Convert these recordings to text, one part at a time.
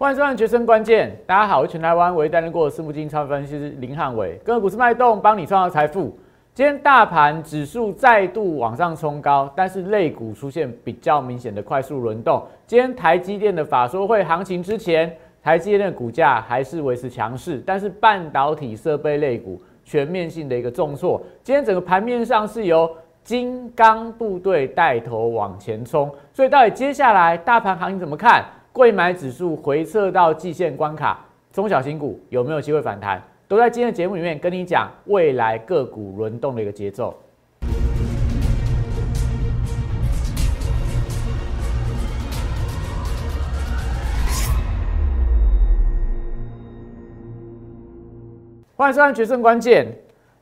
欢迎收看《决胜关键》，大家好，我是全台湾唯一担任过私募基金超分析师林汉伟，跟股市脉动，帮你创造财富。今天大盘指数再度往上冲高，但是类股出现比较明显的快速轮动。今天台积电的法说会行情之前，台积电的股价还是维持强势，但是半导体设备类股全面性的一个重挫。今天整个盘面上是由金刚部队带头往前冲，所以到底接下来大盘行情怎么看？贵买指数回撤到季线关卡，中小型股有没有机会反弹？都在今天的节目里面跟你讲未来个股轮动的一个节奏。欢迎收看《决胜关键》。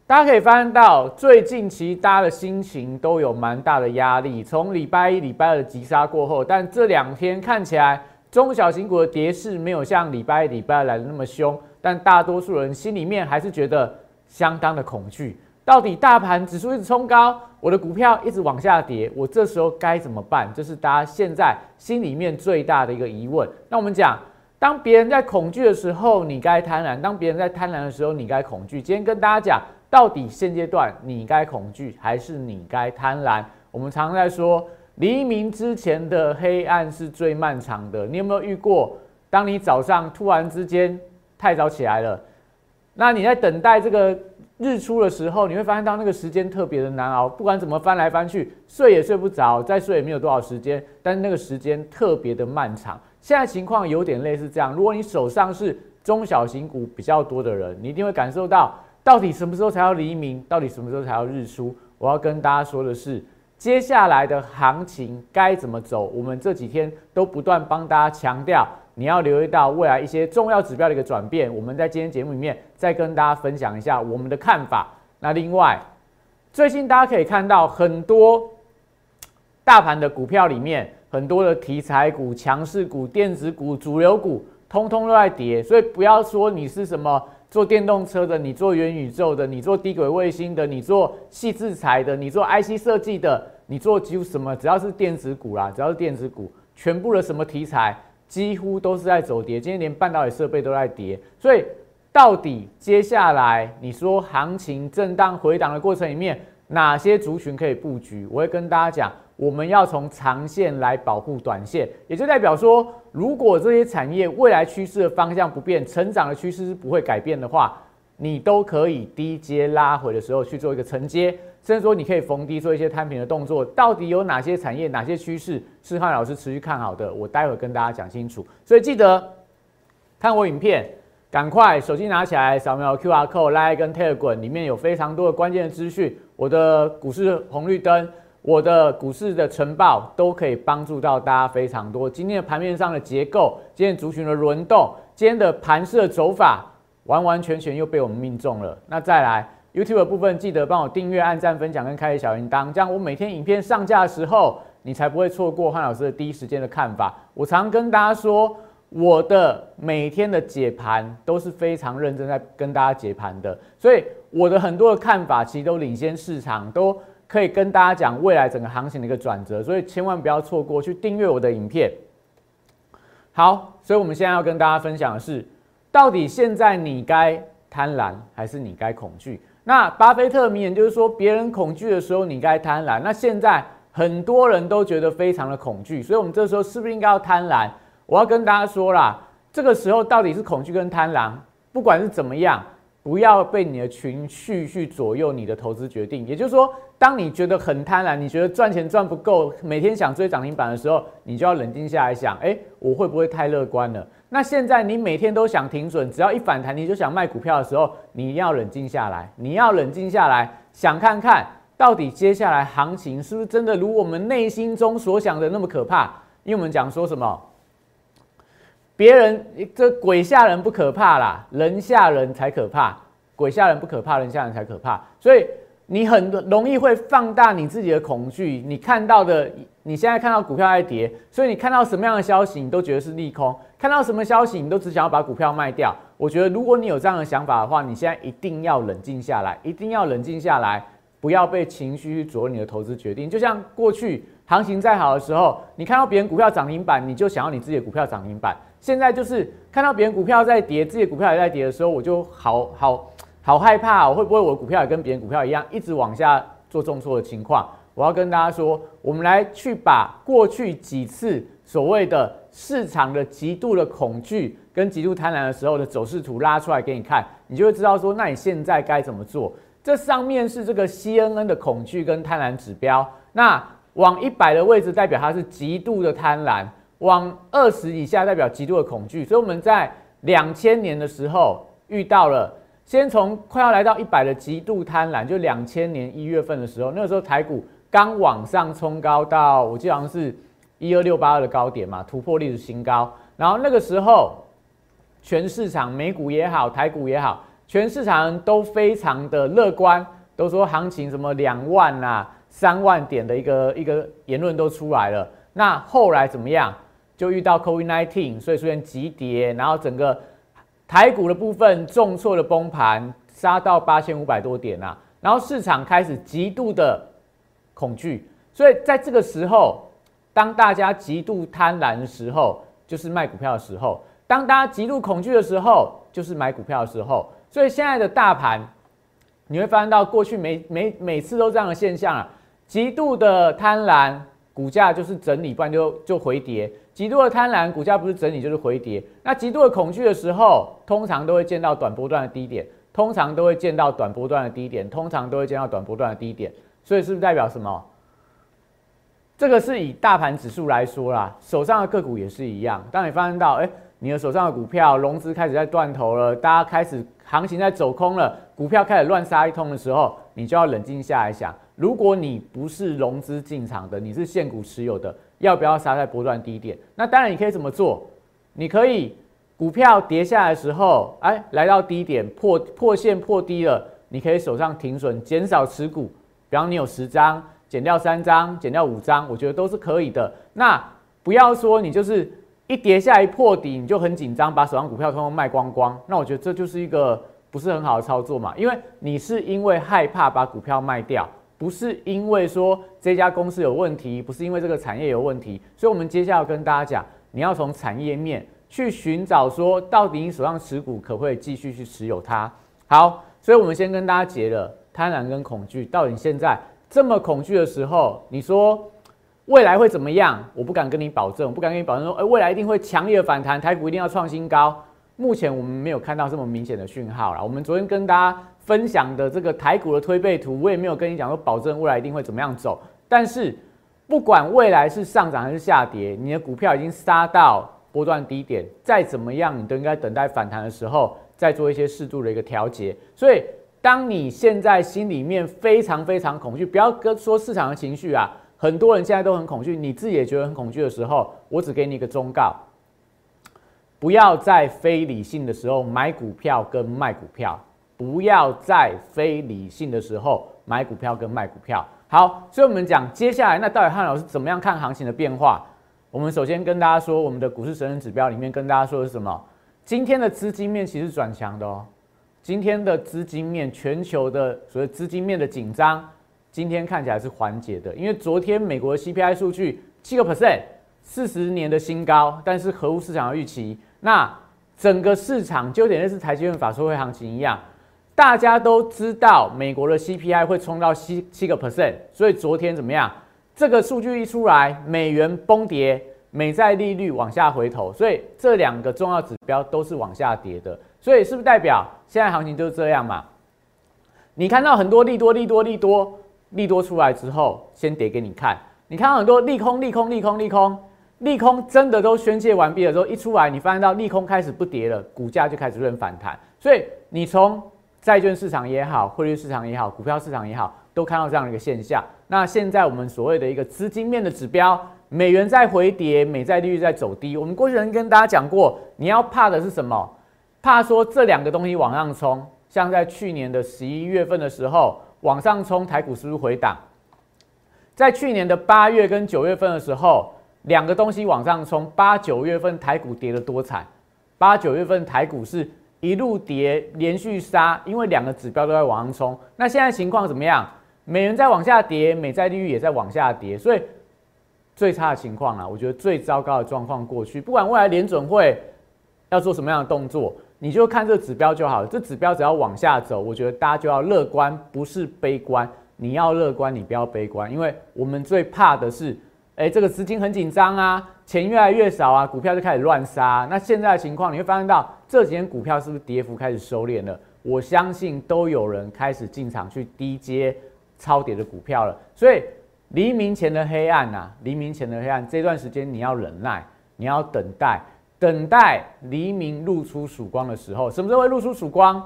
大家可以发现到，最近其实大家的心情都有蛮大的压力。从礼拜一、礼拜二的急杀过后，但这两天看起来。中小型股的跌势没有像礼拜一、礼拜二来的那么凶，但大多数人心里面还是觉得相当的恐惧。到底大盘指数一直冲高，我的股票一直往下跌，我这时候该怎么办？这是大家现在心里面最大的一个疑问。那我们讲，当别人在恐惧的时候，你该贪婪；当别人在贪婪的时候，你该恐惧。今天跟大家讲，到底现阶段你该恐惧还是你该贪婪？我们常常在说。黎明之前的黑暗是最漫长的。你有没有遇过？当你早上突然之间太早起来了，那你在等待这个日出的时候，你会发现到那个时间特别的难熬。不管怎么翻来翻去，睡也睡不着，再睡也没有多少时间，但是那个时间特别的漫长。现在情况有点类似这样。如果你手上是中小型股比较多的人，你一定会感受到，到底什么时候才要黎明？到底什么时候才要日出？我要跟大家说的是。接下来的行情该怎么走？我们这几天都不断帮大家强调，你要留意到未来一些重要指标的一个转变。我们在今天节目里面再跟大家分享一下我们的看法。那另外，最近大家可以看到很多大盘的股票里面，很多的题材股、强势股、电子股、主流股，通通都在跌。所以不要说你是什么。做电动车的，你做元宇宙的，你做低轨卫星的，你做细制裁的，你做 IC 设计的，你做几乎什么，只要是电子股啦，只要是电子股，全部的什么题材几乎都是在走跌。今天连半导体设备都在跌，所以到底接下来你说行情震荡回档的过程里面，哪些族群可以布局？我会跟大家讲。我们要从长线来保护短线，也就代表说，如果这些产业未来趋势的方向不变，成长的趋势是不会改变的话，你都可以低阶拉回的时候去做一个承接，甚至说你可以逢低做一些摊平的动作。到底有哪些产业、哪些趋势是汉老师持续看好的？我待会跟大家讲清楚。所以记得看我影片，赶快手机拿起来扫描 Q R code Line 跟 Telegram 里面有非常多的关键的资讯，我的股市红绿灯。我的股市的晨报都可以帮助到大家非常多。今天的盘面上的结构，今天族群的轮动，今天的盘势的走法，完完全全又被我们命中了。那再来 YouTube 部分，记得帮我订阅、按赞、分享跟开启小铃铛，这样我每天影片上架的时候，你才不会错过汉老师的第一时间的看法。我常跟大家说，我的每天的解盘都是非常认真在跟大家解盘的，所以我的很多的看法其实都领先市场，都。可以跟大家讲未来整个行情的一个转折，所以千万不要错过去订阅我的影片。好，所以我们现在要跟大家分享的是，到底现在你该贪婪还是你该恐惧？那巴菲特名言就是说，别人恐惧的时候你该贪婪。那现在很多人都觉得非常的恐惧，所以我们这时候是不是应该要贪婪？我要跟大家说啦，这个时候到底是恐惧跟贪婪，不管是怎么样。不要被你的情绪去左右你的投资决定。也就是说，当你觉得很贪婪，你觉得赚钱赚不够，每天想追涨停板的时候，你就要冷静下来想：哎，我会不会太乐观了？那现在你每天都想停损，只要一反弹你就想卖股票的时候，你要冷静下来。你要冷静下来，想看看到底接下来行情是不是真的如我们内心中所想的那么可怕？因为我们讲说什么？别人这鬼吓人不可怕啦，人吓人才可怕。鬼吓人不可怕，人吓人才可怕。所以你很容易会放大你自己的恐惧。你看到的，你现在看到股票在跌，所以你看到什么样的消息，你都觉得是利空；看到什么消息，你都只想要把股票卖掉。我觉得，如果你有这样的想法的话，你现在一定要冷静下来，一定要冷静下来，不要被情绪去左右你的投资决定。就像过去行情再好的时候，你看到别人股票涨停板，你就想要你自己的股票涨停板。现在就是看到别人股票在跌，自己的股票也在跌的时候，我就好好好害怕，会不会我的股票也跟别人股票一样，一直往下做重挫的情况？我要跟大家说，我们来去把过去几次所谓的市场的极度的恐惧跟极度贪婪的时候的走势图拉出来给你看，你就会知道说，那你现在该怎么做？这上面是这个 CNN 的恐惧跟贪婪指标，那往一百的位置代表它是极度的贪婪，往二十以下代表极度的恐惧。所以我们在两千年的时候遇到了，先从快要来到一百的极度贪婪，就两千年一月份的时候，那个时候台股。刚往上冲高到，我记得好像是一二六八二的高点嘛，突破历史新高。然后那个时候，全市场美股也好，台股也好，全市场都非常的乐观，都说行情什么两万啊、三万点的一个一个言论都出来了。那后来怎么样？就遇到 COVID-19，所以出现急跌，然后整个台股的部分重挫的崩盘，杀到八千五百多点啊。然后市场开始极度的。恐惧，所以在这个时候，当大家极度贪婪的时候，就是卖股票的时候；当大家极度恐惧的时候，就是买股票的时候。所以现在的大盘，你会发现到过去每每每次都这样的现象啊，极度的贪婪，股价就是整理，不然就就回跌；极度的贪婪，股价不是整理就是回跌。那极度的恐惧的时候，通常都会见到短波段的低点，通常都会见到短波段的低点，通常都会见到短波段的低点。所以是不是代表什么？这个是以大盘指数来说啦，手上的个股也是一样。当你发现到，哎，你的手上的股票融资开始在断头了，大家开始行情在走空了，股票开始乱杀一通的时候，你就要冷静下来想：如果你不是融资进场的，你是现股持有的，要不要杀在波段低点？那当然你可以怎么做？你可以股票跌下来的时候，哎，来到低点破破线破低了，你可以手上停损，减少持股。比方你有十张，减掉三张，减掉五张，我觉得都是可以的。那不要说你就是一跌下一破底，你就很紧张，把手上股票通通卖光光。那我觉得这就是一个不是很好的操作嘛，因为你是因为害怕把股票卖掉，不是因为说这家公司有问题，不是因为这个产业有问题。所以，我们接下来要跟大家讲，你要从产业面去寻找说，到底你手上持股可不可以继续去持有它。好，所以我们先跟大家结了。贪婪跟恐惧，到你现在这么恐惧的时候，你说未来会怎么样？我不敢跟你保证，不敢跟你保证说，哎，未来一定会强烈的反弹，台股一定要创新高。目前我们没有看到这么明显的讯号了。我们昨天跟大家分享的这个台股的推背图，我也没有跟你讲说保证未来一定会怎么样走。但是不管未来是上涨还是下跌，你的股票已经杀到波段低点，再怎么样，你都应该等待反弹的时候再做一些适度的一个调节。所以。当你现在心里面非常非常恐惧，不要跟说市场的情绪啊，很多人现在都很恐惧，你自己也觉得很恐惧的时候，我只给你一个忠告：不要在非理性的时候买股票跟卖股票，不要在非理性的时候买股票跟卖股票。好，所以我们讲接下来，那到底汉老师怎么样看行情的变化？我们首先跟大家说，我们的股市神人指标里面跟大家说的是什么？今天的资金面其实转强的哦。今天的资金面，全球的所谓资金面的紧张，今天看起来是缓解的。因为昨天美国 CPI 数据七个 percent，四十年的新高，但是核物市场的预期。那整个市场就有点类似台积电法说会行情一样，大家都知道美国的 CPI 会冲到七七个 percent，所以昨天怎么样？这个数据一出来，美元崩跌，美债利率往下回头，所以这两个重要指标都是往下跌的。所以是不是代表现在行情就是这样嘛？你看到很多利多、利多、利多、利多出来之后，先跌给你看。你看到很多利空、利空、利空、利空、利空，真的都宣泄完毕了之后，一出来，你发现到利空开始不跌了，股价就开始论反弹。所以你从债券市场也好，汇率市场也好，股票市场也好，都看到这样的一个现象。那现在我们所谓的一个资金面的指标，美元在回跌，美债利率在走低。我们过去人跟大家讲过，你要怕的是什么？怕说这两个东西往上冲，像在去年的十一月份的时候往上冲，台股是不是回档？在去年的八月跟九月份的时候，两个东西往上冲，八九月份台股跌得多惨，八九月份台股是一路跌，连续杀，因为两个指标都在往上冲。那现在情况怎么样？美元在往下跌，美债利率也在往下跌，所以最差的情况啊，我觉得最糟糕的状况过去，不管未来联准会要做什么样的动作，你就看这指标就好了。这指标只要往下走，我觉得大家就要乐观，不是悲观。你要乐观，你不要悲观，因为我们最怕的是，哎，这个资金很紧张啊，钱越来越少啊，股票就开始乱杀。那现在的情况，你会发现到这几天股票是不是跌幅开始收敛了？我相信都有人开始进场去低接超跌的股票了，所以。黎明前的黑暗呐，黎明前的黑暗，这段时间你要忍耐，你要等待，等待黎明露出曙光的时候。什么时候会露出曙光？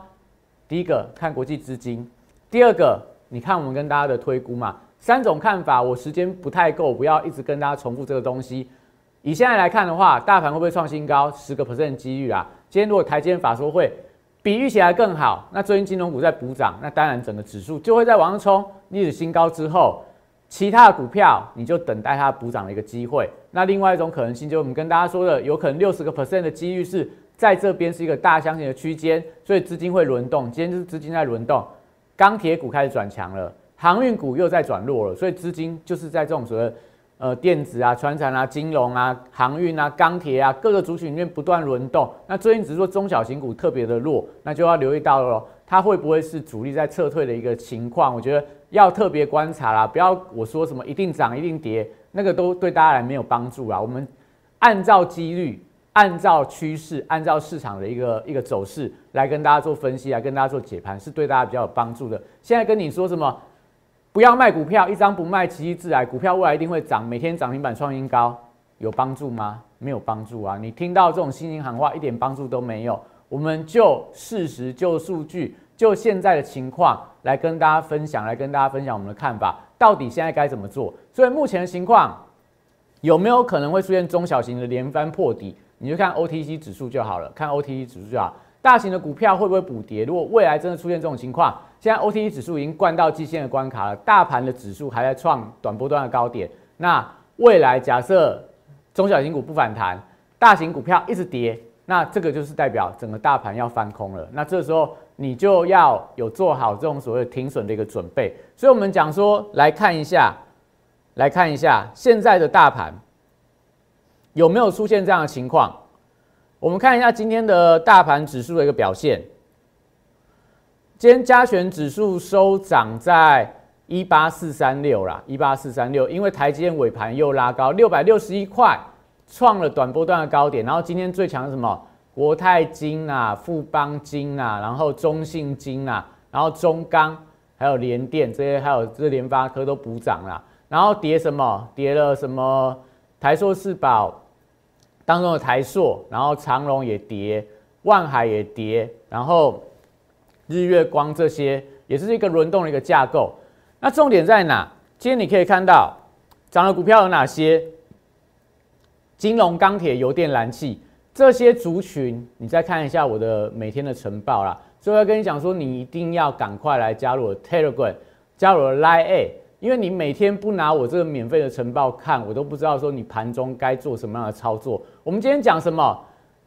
第一个看国际资金，第二个你看我们跟大家的推估嘛。三种看法，我时间不太够，不要一直跟大家重复这个东西。以现在来看的话，大盘会不会创新高？十个 percent 几率啊。今天如果台积电法说会比预期来更好，那最近金融股在补涨，那当然整个指数就会在往上冲历史新高之后。其他的股票，你就等待它补涨的一个机会。那另外一种可能性，就是我们跟大家说的，有可能六十个 percent 的几率是在这边是一个大箱型的区间，所以资金会轮动。今天就是资金在轮动，钢铁股开始转强了，航运股又在转弱了，所以资金就是在这种所谓呃电子啊、船产啊、金融啊、航运啊、钢铁啊各个族群里面不断轮动。那最近只是说中小型股特别的弱，那就要留意到了，它会不会是主力在撤退的一个情况？我觉得。要特别观察啦，不要我说什么一定涨一定跌，那个都对大家来没有帮助啊。我们按照几率、按照趋势、按照市场的一个一个走势来跟大家做分析，来跟大家做解盘，是对大家比较有帮助的。现在跟你说什么，不要卖股票，一张不卖，奇迹自来，股票未来一定会涨，每天涨停板创新高，有帮助吗？没有帮助啊！你听到这种心情喊话，一点帮助都没有。我们就事实、就数据、就现在的情况。来跟大家分享，来跟大家分享我们的看法，到底现在该怎么做？所以目前的情况有没有可能会出现中小型的连番破底？你就看 OTC 指数就好了，看 OTC 指数就好。大型的股票会不会补跌？如果未来真的出现这种情况，现在 OTC 指数已经灌到季线的关卡了，大盘的指数还在创短波段的高点。那未来假设中小型股不反弹，大型股票一直跌，那这个就是代表整个大盘要翻空了。那这时候。你就要有做好这种所谓停损的一个准备，所以我们讲说来看一下，来看一下现在的大盘有没有出现这样的情况。我们看一下今天的大盘指数的一个表现，今天加权指数收涨在一八四三六啦，一八四三六，因为台积电尾盘又拉高六百六十一块，创了短波段的高点，然后今天最强是什么？国泰金啊，富邦金啊，然后中信金啊，然后中钢，还有联电这些，还有这联发科都补涨了。然后跌什么？跌了什么？台硕四宝当中的台硕，然后长隆也跌，万海也跌，然后日月光这些也是一个轮动的一个架构。那重点在哪？今天你可以看到涨的股票有哪些？金融、钢铁、油电、燃气。这些族群，你再看一下我的每天的晨报啦。所以要跟你讲说，你一定要赶快来加入我 Telegram，加入我的 Line A，因为你每天不拿我这个免费的晨报看，我都不知道说你盘中该做什么样的操作。我们今天讲什么？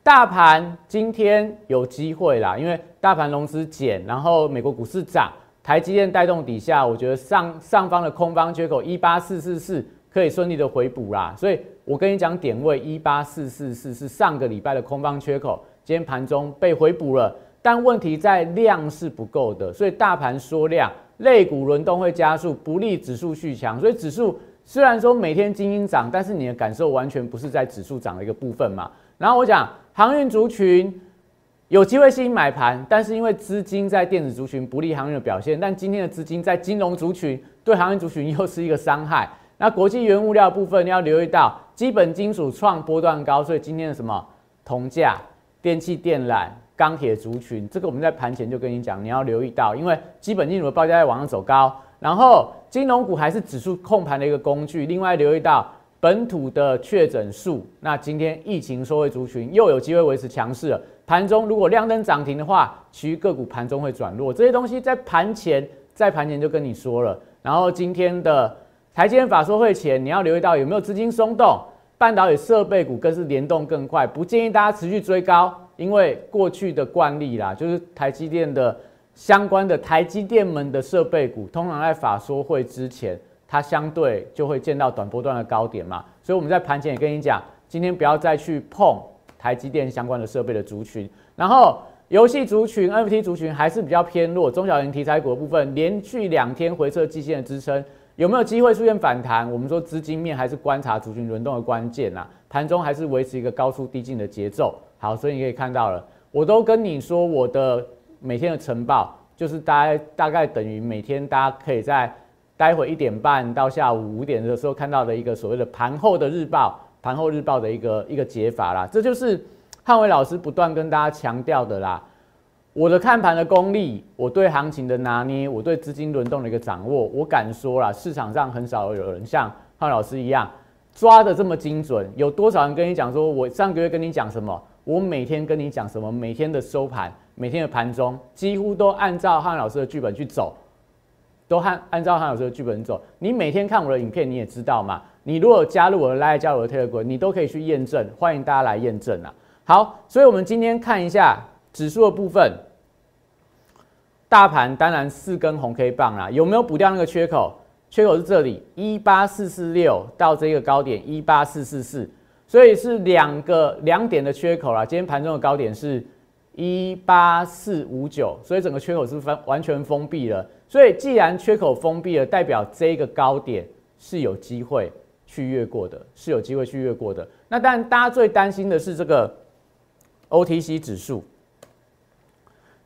大盘今天有机会啦，因为大盘融资减，然后美国股市涨，台积电带动底下，我觉得上上方的空方缺口一八四四四可以顺利的回补啦，所以。我跟你讲，点位一八四四四是上个礼拜的空方缺口，今天盘中被回补了，但问题在量是不够的，所以大盘缩量，类股轮动会加速，不利指数续强。所以指数虽然说每天精英涨，但是你的感受完全不是在指数涨的一个部分嘛。然后我讲航运族群有机会吸引买盘，但是因为资金在电子族群不利航运的表现，但今天的资金在金融族群对航运族群又是一个伤害。那国际原物料部分你要留意到，基本金属创波段高，所以今天的什么铜价、电器电缆、钢铁族群，这个我们在盘前就跟你讲，你要留意到，因为基本金属的报价在往上走高，然后金融股还是指数控盘的一个工具。另外留意到本土的确诊数，那今天疫情收回族群又有机会维持强势了。盘中如果亮灯涨停的话，其余个股盘中会转弱，这些东西在盘前在盘前就跟你说了。然后今天的。台积电法说会前，你要留意到有没有资金松动，半导体设备股更是联动更快，不建议大家持续追高，因为过去的惯例啦，就是台积电的相关的台积电门的设备股，通常在法说会之前，它相对就会见到短波段的高点嘛，所以我们在盘前也跟你讲，今天不要再去碰台积电相关的设备的族群，然后游戏族群、NFT 族群还是比较偏弱，中小型题材股的部分连续两天回撤季线的支撑，有没有机会出现反弹？我们说资金面还是观察族群轮动的关键呐，盘中还是维持一个高速低进的节奏。好，所以你可以看到了，我都跟你说我的每天的晨报，就是大概大概等于每天大家可以在。待会一点半到下午五点的时候看到的一个所谓的盘后的日报，盘后日报的一个一个解法啦，这就是汉伟老师不断跟大家强调的啦。我的看盘的功力，我对行情的拿捏，我对资金轮动的一个掌握，我敢说啦，市场上很少有人像汉老师一样抓的这么精准。有多少人跟你讲说，我上个月跟你讲什么，我每天跟你讲什么，每天的收盘，每天的盘中，几乎都按照汉老师的剧本去走。都按按照汉老师的剧本走，你每天看我的影片，你也知道嘛。你如果加入我的 Line，加我的 Telegram，你都可以去验证。欢迎大家来验证啊！好，所以我们今天看一下指数的部分。大盘当然四根红 K 棒啦，有没有补掉那个缺口？缺口是这里一八四四六到这个高点一八四四四，所以是两个两点的缺口啦。今天盘中的高点是一八四五九，所以整个缺口是封完全封闭了。所以，既然缺口封闭了，代表这个高点是有机会去越过的，是有机会去越过的。那当然，大家最担心的是这个 OTC 指数。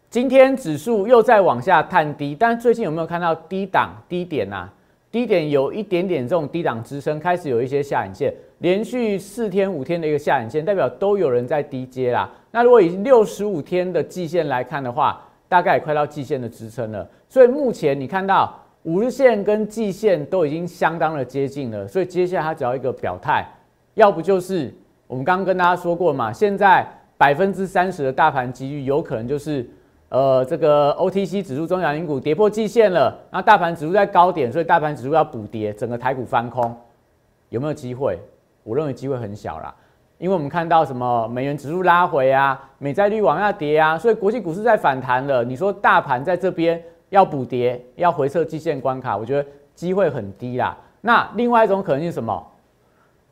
今天指数又在往下探低，但最近有没有看到低档低点啊？低点有一点点这种低档支撑，开始有一些下影线，连续四天五天的一个下影线，代表都有人在低接啦。那如果以六十五天的季线来看的话，大概也快到季线的支撑了，所以目前你看到五日线跟季线都已经相当的接近了，所以接下来它只要一个表态，要不就是我们刚刚跟大家说过嘛，现在百分之三十的大盘机遇有可能就是呃这个 OTC 指数中小型股跌破季线了，那大盘指数在高点，所以大盘指数要补跌，整个台股翻空，有没有机会？我认为机会很小啦。因为我们看到什么美元指数拉回啊，美债率往下跌啊，所以国际股市在反弹了。你说大盘在这边要补跌，要回撤季线关卡，我觉得机会很低啦。那另外一种可能性是什么？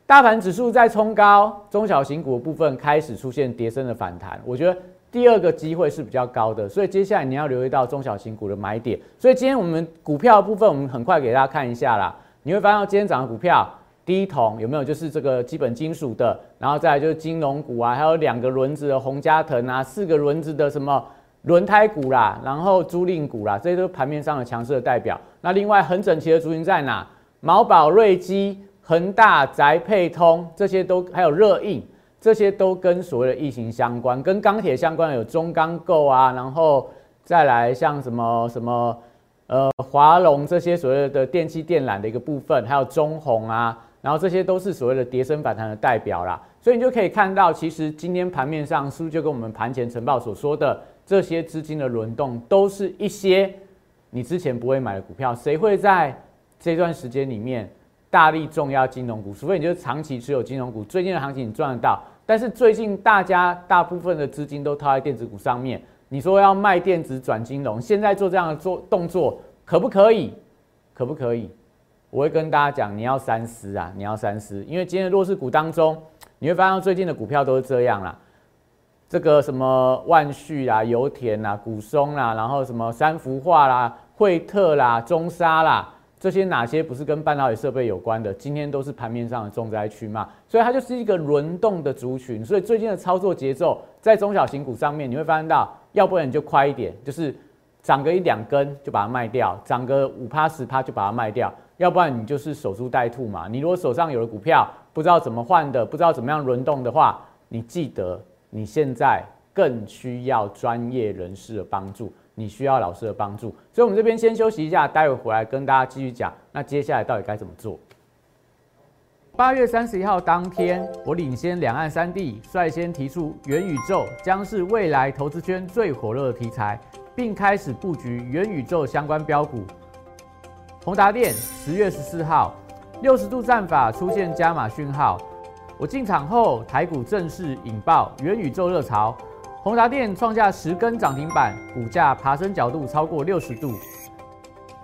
大盘指数在冲高，中小型股部分开始出现跌升的反弹，我觉得第二个机会是比较高的。所以接下来你要留意到中小型股的买点。所以今天我们股票部分，我们很快给大家看一下啦。你会发现今天涨的股票。第一桶有没有就是这个基本金属的，然后再来就是金融股啊，还有两个轮子的红加藤啊，四个轮子的什么轮胎股啦，然后租赁股啦，这些都是盘面上的强势的代表。那另外很整齐的族群在哪？毛宝、瑞基、恒大、宅配通这些都还有热印，这些都跟所谓的疫情相关，跟钢铁相关有中钢构啊，然后再来像什么什么呃华龙这些所谓的电器电缆的一个部分，还有中红啊。然后这些都是所谓的跌升反弹的代表啦，所以你就可以看到，其实今天盘面上是不是就跟我们盘前晨报所说的这些资金的轮动，都是一些你之前不会买的股票。谁会在这段时间里面大力重压金融股？除非你就是长期持有金融股，最近的行情你赚得到。但是最近大家大部分的资金都套在电子股上面，你说要卖电子转金融，现在做这样的做动作可不可以？可不可以？我会跟大家讲，你要三思啊！你要三思，因为今天的弱势股当中，你会发现最近的股票都是这样啦。这个什么万旭啦、油田啦、古松啦，然后什么三幅画啦、惠特啦、中沙啦，这些哪些不是跟半导体设备有关的？今天都是盘面上的重灾区嘛。所以它就是一个轮动的族群。所以最近的操作节奏在中小型股上面，你会发现到，要不然你就快一点，就是涨个一两根就把它卖掉，涨个五趴十趴就把它卖掉。要不然你就是守株待兔嘛。你如果手上有了股票，不知道怎么换的，不知道怎么样轮动的话，你记得你现在更需要专业人士的帮助，你需要老师的帮助。所以，我们这边先休息一下，待会回来跟大家继续讲。那接下来到底该怎么做？八月三十一号当天，我领先两岸三地，率先提出元宇宙将是未来投资圈最火热的题材，并开始布局元宇宙相关标股。宏达电十月十四号，六十度战法出现加码讯号。我进场后，台股正式引爆元宇宙热潮，宏达电创下十根涨停板，股价爬升角度超过六十度。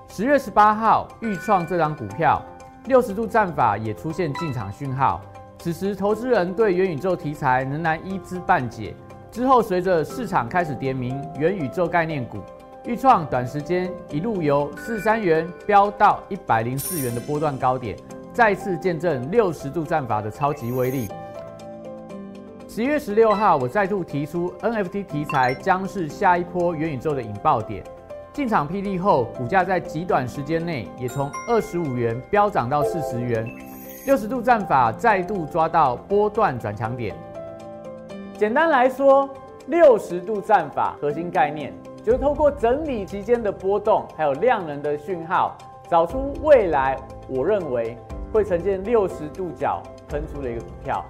十月十八号，预创这张股票六十度战法也出现进场讯号。此时，投资人对元宇宙题材仍然一知半解。之后，随着市场开始点名元宇宙概念股，预创短时间一路由四三元飙到一百零四元的波段高点，再次见证六十度战法的超级威力。十一月十六号，我再度提出 NFT 题材将是下一波元宇宙的引爆点。进场霹雳后，股价在极短时间内也从二十五元飙涨到四十元。六十度战法再度抓到波段转强点。简单来说，六十度战法核心概念就是透过整理期间的波动，还有量能的讯号，找出未来我认为会呈现六十度角喷出的一个股票。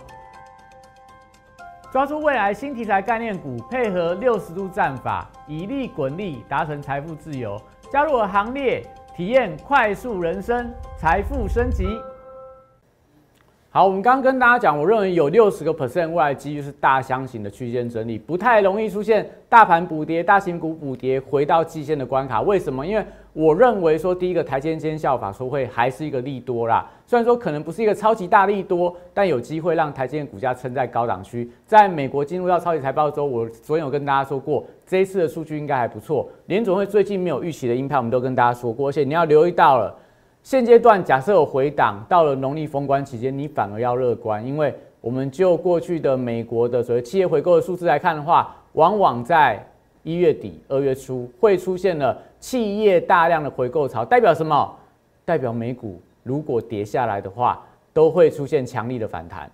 抓住未来新题材概念股，配合六十度战法，以利滚利，达成财富自由。加入我行列，体验快速人生，财富升级。好，我们刚刚跟大家讲，我认为有六十个 percent 未来机遇是大箱型的区间整理，不太容易出现大盘补跌、大型股补跌回到季线的关卡。为什么？因为我认为说，第一个台阶间效法说会还是一个利多啦。虽然说可能不是一个超级大利多，但有机会让台积电股价撑在高档区。在美国进入到超级财报周，我昨天有跟大家说过，这一次的数据应该还不错。联总会最近没有预期的鹰派，我们都跟大家说过，而且你要留意到了。现阶段假设有回档，到了农历封关期间，你反而要乐观，因为我们就过去的美国的所谓企业回购的数字来看的话，往往在一月底、二月初会出现了企业大量的回购潮，代表什么？代表美股如果跌下来的话，都会出现强力的反弹。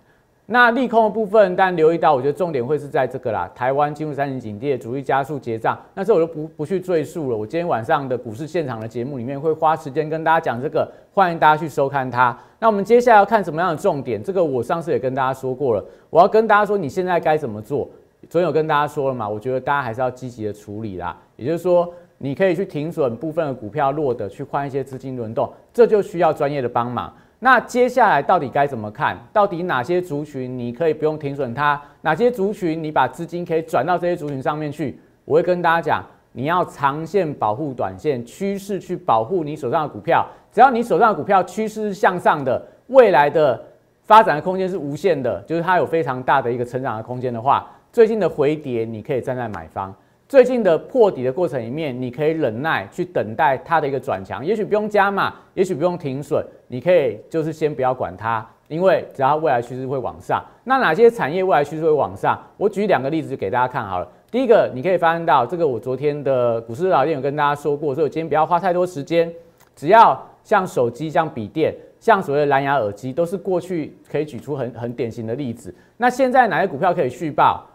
那利空的部分，但留意到，我觉得重点会是在这个啦。台湾进入三年警戒，主力加速结账，那这我就不不去赘述了。我今天晚上的股市现场的节目里面会花时间跟大家讲这个，欢迎大家去收看它。那我们接下来要看什么样的重点？这个我上次也跟大家说过了，我要跟大家说你现在该怎么做。昨天有跟大家说了嘛？我觉得大家还是要积极的处理啦。也就是说，你可以去停损部分的股票落的，去换一些资金轮动，这就需要专业的帮忙。那接下来到底该怎么看？到底哪些族群你可以不用停损它？哪些族群你把资金可以转到这些族群上面去？我会跟大家讲，你要长线保护短线趋势，去保护你手上的股票。只要你手上的股票趋势是向上的，未来的发展的空间是无限的，就是它有非常大的一个成长的空间的话，最近的回跌你可以站在买方。最近的破底的过程里面，你可以忍耐去等待它的一个转强，也许不用加码，也许不用停损，你可以就是先不要管它，因为只要未来趋势会往上。那哪些产业未来趋势会往上？我举两个例子给大家看好了。第一个，你可以发现到这个，我昨天的股市老店有跟大家说过，所以我今天不要花太多时间，只要像手机、像笔电、像所谓的蓝牙耳机，都是过去可以举出很很典型的例子。那现在哪些股票可以续报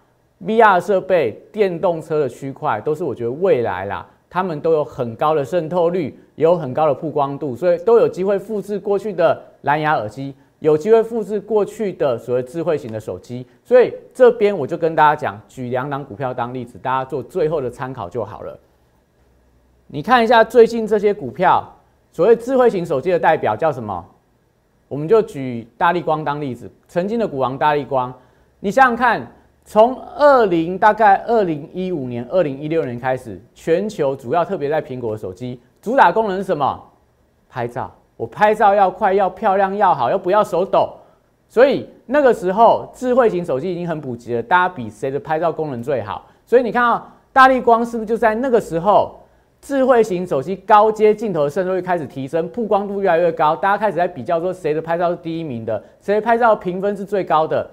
？VR 设备、电动车的区块都是我觉得未来啦，他们都有很高的渗透率，也有很高的曝光度，所以都有机会复制过去的蓝牙耳机，有机会复制过去的所谓智慧型的手机。所以这边我就跟大家讲，举两档股票当例子，大家做最后的参考就好了。你看一下最近这些股票，所谓智慧型手机的代表叫什么？我们就举大力光当例子，曾经的股王大力光，你想想看。从二零大概二零一五年、二零一六年开始，全球主要特别在苹果手机主打功能是什么？拍照。我拍照要快、要漂亮、要好，又不要手抖。所以那个时候，智慧型手机已经很普及了。大家比谁的拍照功能最好？所以你看啊，大力光是不是就在那个时候，智慧型手机高阶镜头的渗透率开始提升，曝光度越来越高，大家开始在比较说谁的拍照是第一名的，谁拍照评分是最高的。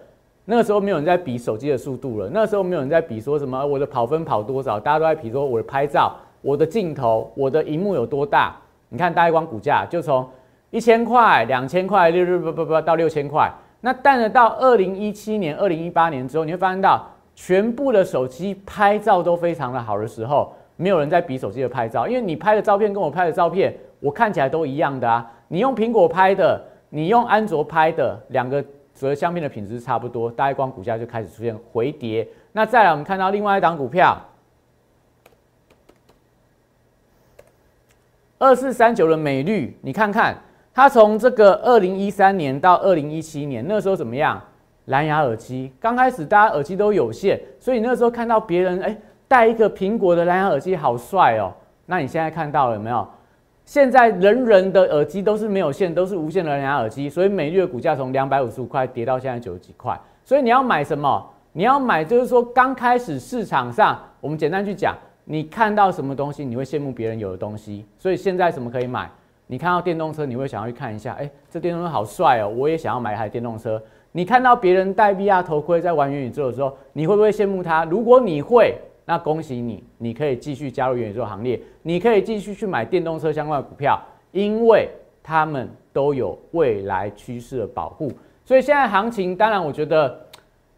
那个时候没有人在比手机的速度了，那个时候没有人在比说什么我的跑分跑多少，大家都在比说我的拍照、我的镜头、我的荧幕有多大。你看大光股价就从一千块、两千块、六六不不不到六千块。那但是到二零一七年、二零一八年之后，你会发现到全部的手机拍照都非常的好的时候，没有人在比手机的拍照，因为你拍的照片跟我拍的照片，我看起来都一样的啊。你用苹果拍的，你用安卓拍的，两个。所以相片的品质差不多，大光股价就开始出现回跌。那再来，我们看到另外一档股票，二四三九的美绿，你看看它从这个二零一三年到二零一七年，那时候怎么样？蓝牙耳机刚开始，大家耳机都有线，所以那时候看到别人哎戴一个苹果的蓝牙耳机好帅哦。那你现在看到了没有？现在人人的耳机都是没有线，都是无线蓝牙耳机，所以每日的股价从两百五十五块跌到现在九十几块。所以你要买什么？你要买就是说刚开始市场上，我们简单去讲，你看到什么东西，你会羡慕别人有的东西。所以现在什么可以买？你看到电动车，你会想要去看一下，哎，这电动车好帅哦，我也想要买一台电动车。你看到别人戴 VR 头盔在玩元宇宙的时候，你会不会羡慕他？如果你会，那恭喜你，你可以继续加入元宇宙行列，你可以继续去买电动车相关的股票，因为他们都有未来趋势的保护。所以现在行情，当然我觉得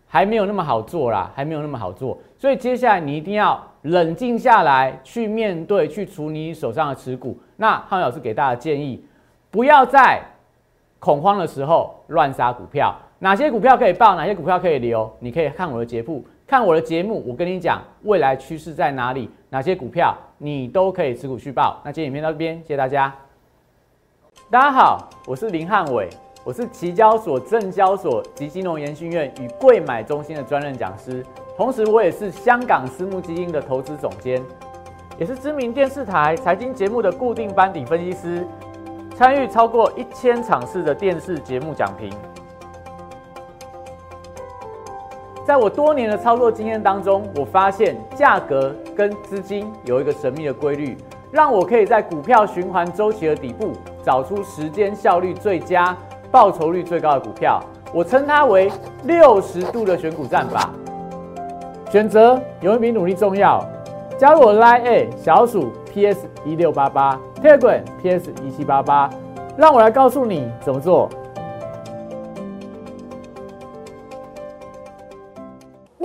还没有那么好做啦，还没有那么好做。所以接下来你一定要冷静下来，去面对，去处理你手上的持股。那汉老师给大家建议，不要在恐慌的时候乱杀股票。哪些股票可以报，哪些股票可以留？你可以看我的节目。看我的节目，我跟你讲未来趋势在哪里，哪些股票你都可以持股续报。那今天影片到这边，谢谢大家。大家好，我是林汉伟，我是期交所、证交所及金融研训院与贵买中心的专任讲师，同时我也是香港私募基金的投资总监，也是知名电视台财经节目的固定班底分析师，参与超过一千场次的电视节目讲评。在我多年的操作经验当中，我发现价格跟资金有一个神秘的规律，让我可以在股票循环周期的底部找出时间效率最佳、报酬率最高的股票。我称它为六十度的选股战法。选择永远比努力重要。加入我 Line A 小鼠 PS 一六八八，Telegram PS 一七八八，让我来告诉你怎么做。